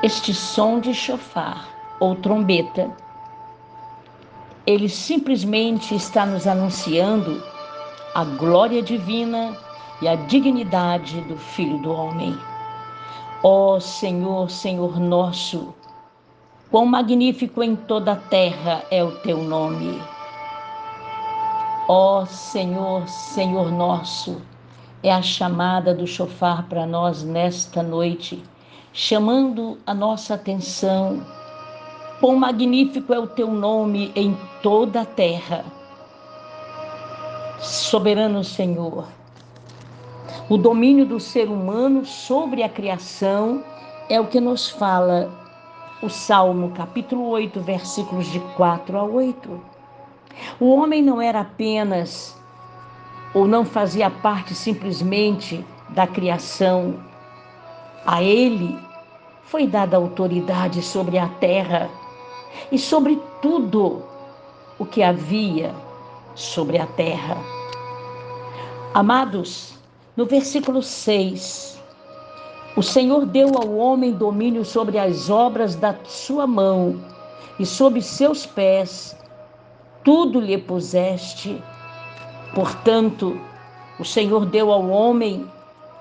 Este som de chofar ou trombeta, ele simplesmente está nos anunciando a glória divina e a dignidade do Filho do Homem. Ó oh, Senhor, Senhor nosso, quão magnífico em toda a terra é o teu nome. Ó oh, Senhor, Senhor nosso, é a chamada do chofar para nós nesta noite, chamando a nossa atenção. Quão magnífico é o teu nome em toda a terra. Soberano Senhor, o domínio do ser humano sobre a criação é o que nos fala o Salmo, capítulo 8, versículos de 4 a 8. O homem não era apenas ou não fazia parte simplesmente da criação. A ele foi dada autoridade sobre a terra e sobre tudo o que havia sobre a terra. Amados, no versículo 6, o Senhor deu ao homem domínio sobre as obras da sua mão, e sob seus pés tudo lhe puseste Portanto, o Senhor deu ao homem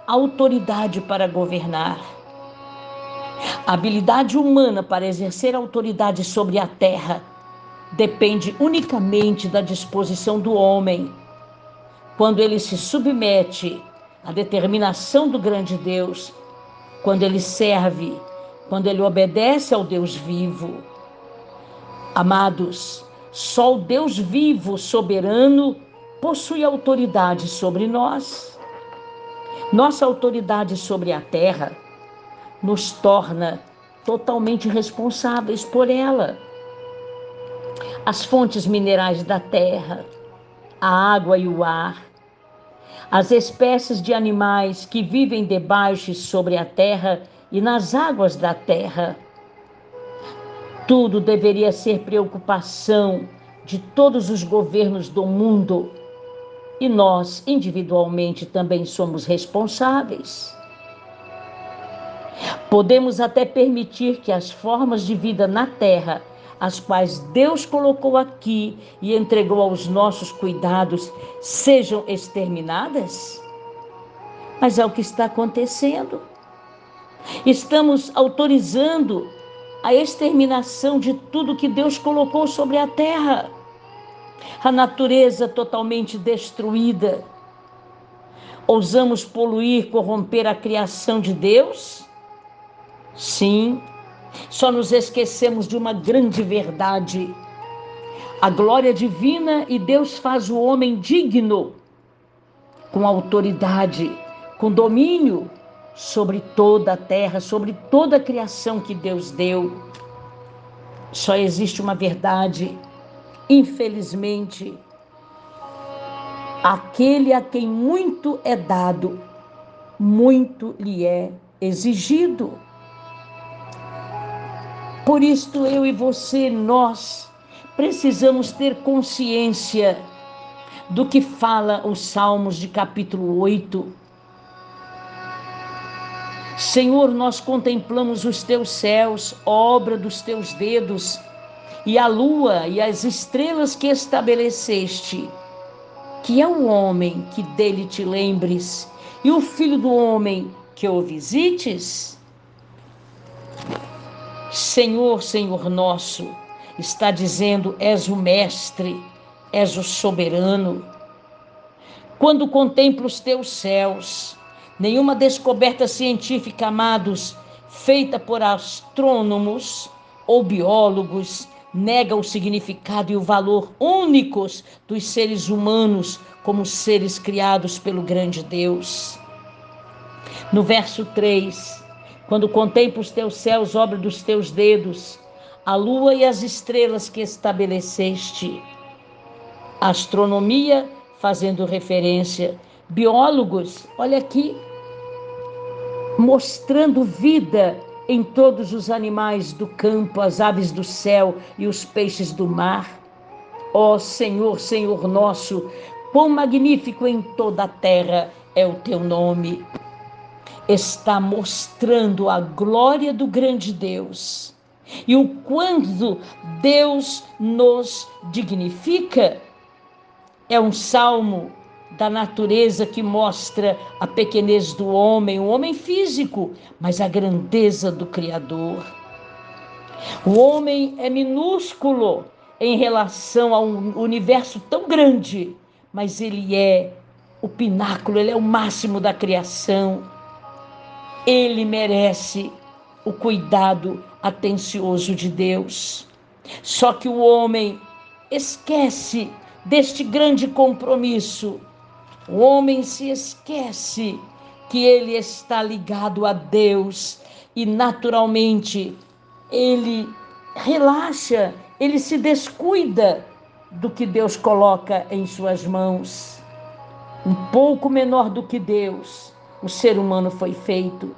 autoridade para governar. A habilidade humana para exercer autoridade sobre a terra depende unicamente da disposição do homem. Quando ele se submete à determinação do grande Deus, quando ele serve, quando ele obedece ao Deus vivo. Amados, só o Deus vivo, soberano, possui autoridade sobre nós. Nossa autoridade sobre a terra nos torna totalmente responsáveis por ela. As fontes minerais da terra, a água e o ar, as espécies de animais que vivem debaixo sobre a terra e nas águas da terra. Tudo deveria ser preocupação de todos os governos do mundo e nós, individualmente, também somos responsáveis. Podemos até permitir que as formas de vida na terra, as quais Deus colocou aqui e entregou aos nossos cuidados, sejam exterminadas? Mas é o que está acontecendo. Estamos autorizando a exterminação de tudo que Deus colocou sobre a terra a natureza totalmente destruída. Ousamos poluir, corromper a criação de Deus? Sim, só nos esquecemos de uma grande verdade. A glória divina e Deus faz o homem digno, com autoridade, com domínio sobre toda a terra, sobre toda a criação que Deus deu. Só existe uma verdade Infelizmente, aquele a quem muito é dado, muito lhe é exigido. Por isto, eu e você, nós, precisamos ter consciência do que fala os Salmos de capítulo 8. Senhor, nós contemplamos os teus céus, obra dos teus dedos, e a lua e as estrelas que estabeleceste, que é o homem que dele te lembres, e o filho do homem que o visites? Senhor, Senhor nosso, está dizendo: és o mestre, és o soberano. Quando contemplo os teus céus, nenhuma descoberta científica, amados, feita por astrônomos ou biólogos, nega o significado e o valor únicos dos seres humanos como seres criados pelo grande Deus. No verso 3, quando contemplo os teus céus, obra dos teus dedos, a lua e as estrelas que estabeleceste, astronomia fazendo referência, biólogos, olha aqui, mostrando vida em todos os animais do campo, as aves do céu e os peixes do mar. Ó Senhor, Senhor nosso, quão magnífico em toda a terra é o teu nome. Está mostrando a glória do grande Deus e o quanto Deus nos dignifica. É um salmo da natureza que mostra a pequenez do homem, o homem físico, mas a grandeza do Criador. O homem é minúsculo em relação a um universo tão grande, mas ele é o pináculo, ele é o máximo da criação. Ele merece o cuidado atencioso de Deus. Só que o homem esquece deste grande compromisso. O homem se esquece que ele está ligado a Deus e naturalmente ele relaxa, ele se descuida do que Deus coloca em suas mãos. Um pouco menor do que Deus, o ser humano foi feito.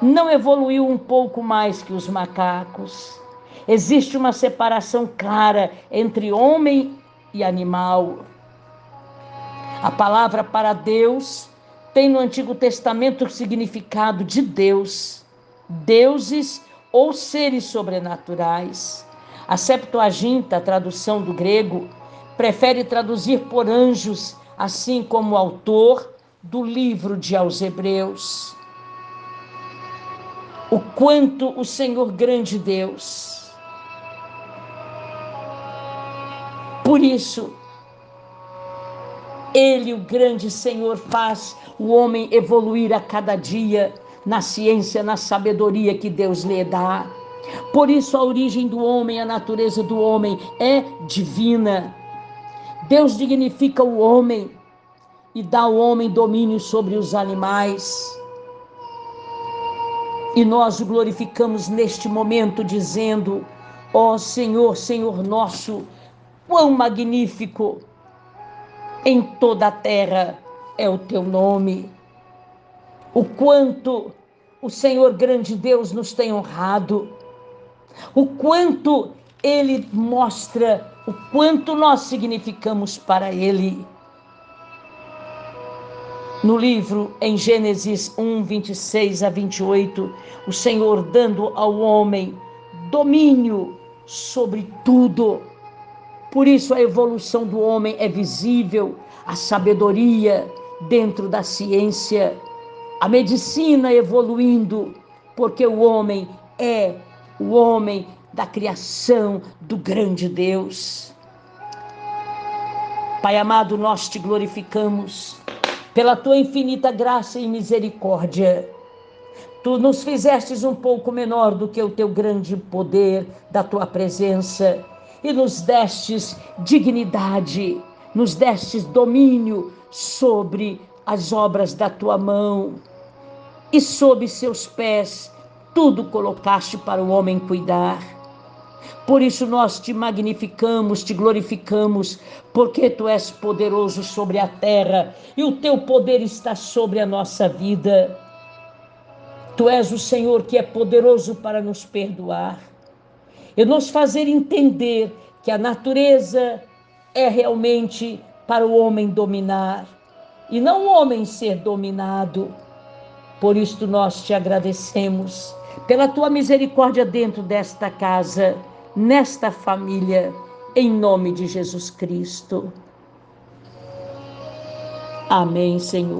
Não evoluiu um pouco mais que os macacos. Existe uma separação clara entre homem e animal. A palavra para Deus tem no Antigo Testamento o significado de Deus, deuses ou seres sobrenaturais. A Septuaginta, a tradução do grego, prefere traduzir por anjos, assim como o autor do livro de aos Hebreus. O quanto o Senhor grande Deus. Por isso, ele, o grande Senhor, faz o homem evoluir a cada dia na ciência, na sabedoria que Deus lhe dá. Por isso, a origem do homem, a natureza do homem é divina. Deus dignifica o homem e dá ao homem domínio sobre os animais. E nós o glorificamos neste momento, dizendo: Ó oh Senhor, Senhor nosso, quão magnífico em toda a terra é o teu nome. O quanto o Senhor grande Deus nos tem honrado, o quanto ele mostra o quanto nós significamos para ele. No livro, em Gênesis 1, 26 a 28, o Senhor dando ao homem domínio sobre tudo. Por isso a evolução do homem é visível, a sabedoria dentro da ciência, a medicina evoluindo, porque o homem é o homem da criação do grande Deus. Pai amado, nós te glorificamos pela tua infinita graça e misericórdia. Tu nos fizestes um pouco menor do que o teu grande poder da tua presença e nos destes dignidade, nos destes domínio sobre as obras da tua mão e sob seus pés tudo colocaste para o homem cuidar. Por isso nós te magnificamos, te glorificamos, porque tu és poderoso sobre a terra e o teu poder está sobre a nossa vida. Tu és o Senhor que é poderoso para nos perdoar e nos fazer entender que a natureza é realmente para o homem dominar e não o homem ser dominado. Por isto nós te agradecemos pela tua misericórdia dentro desta casa nesta família, em nome de Jesus Cristo. Amém, Senhor.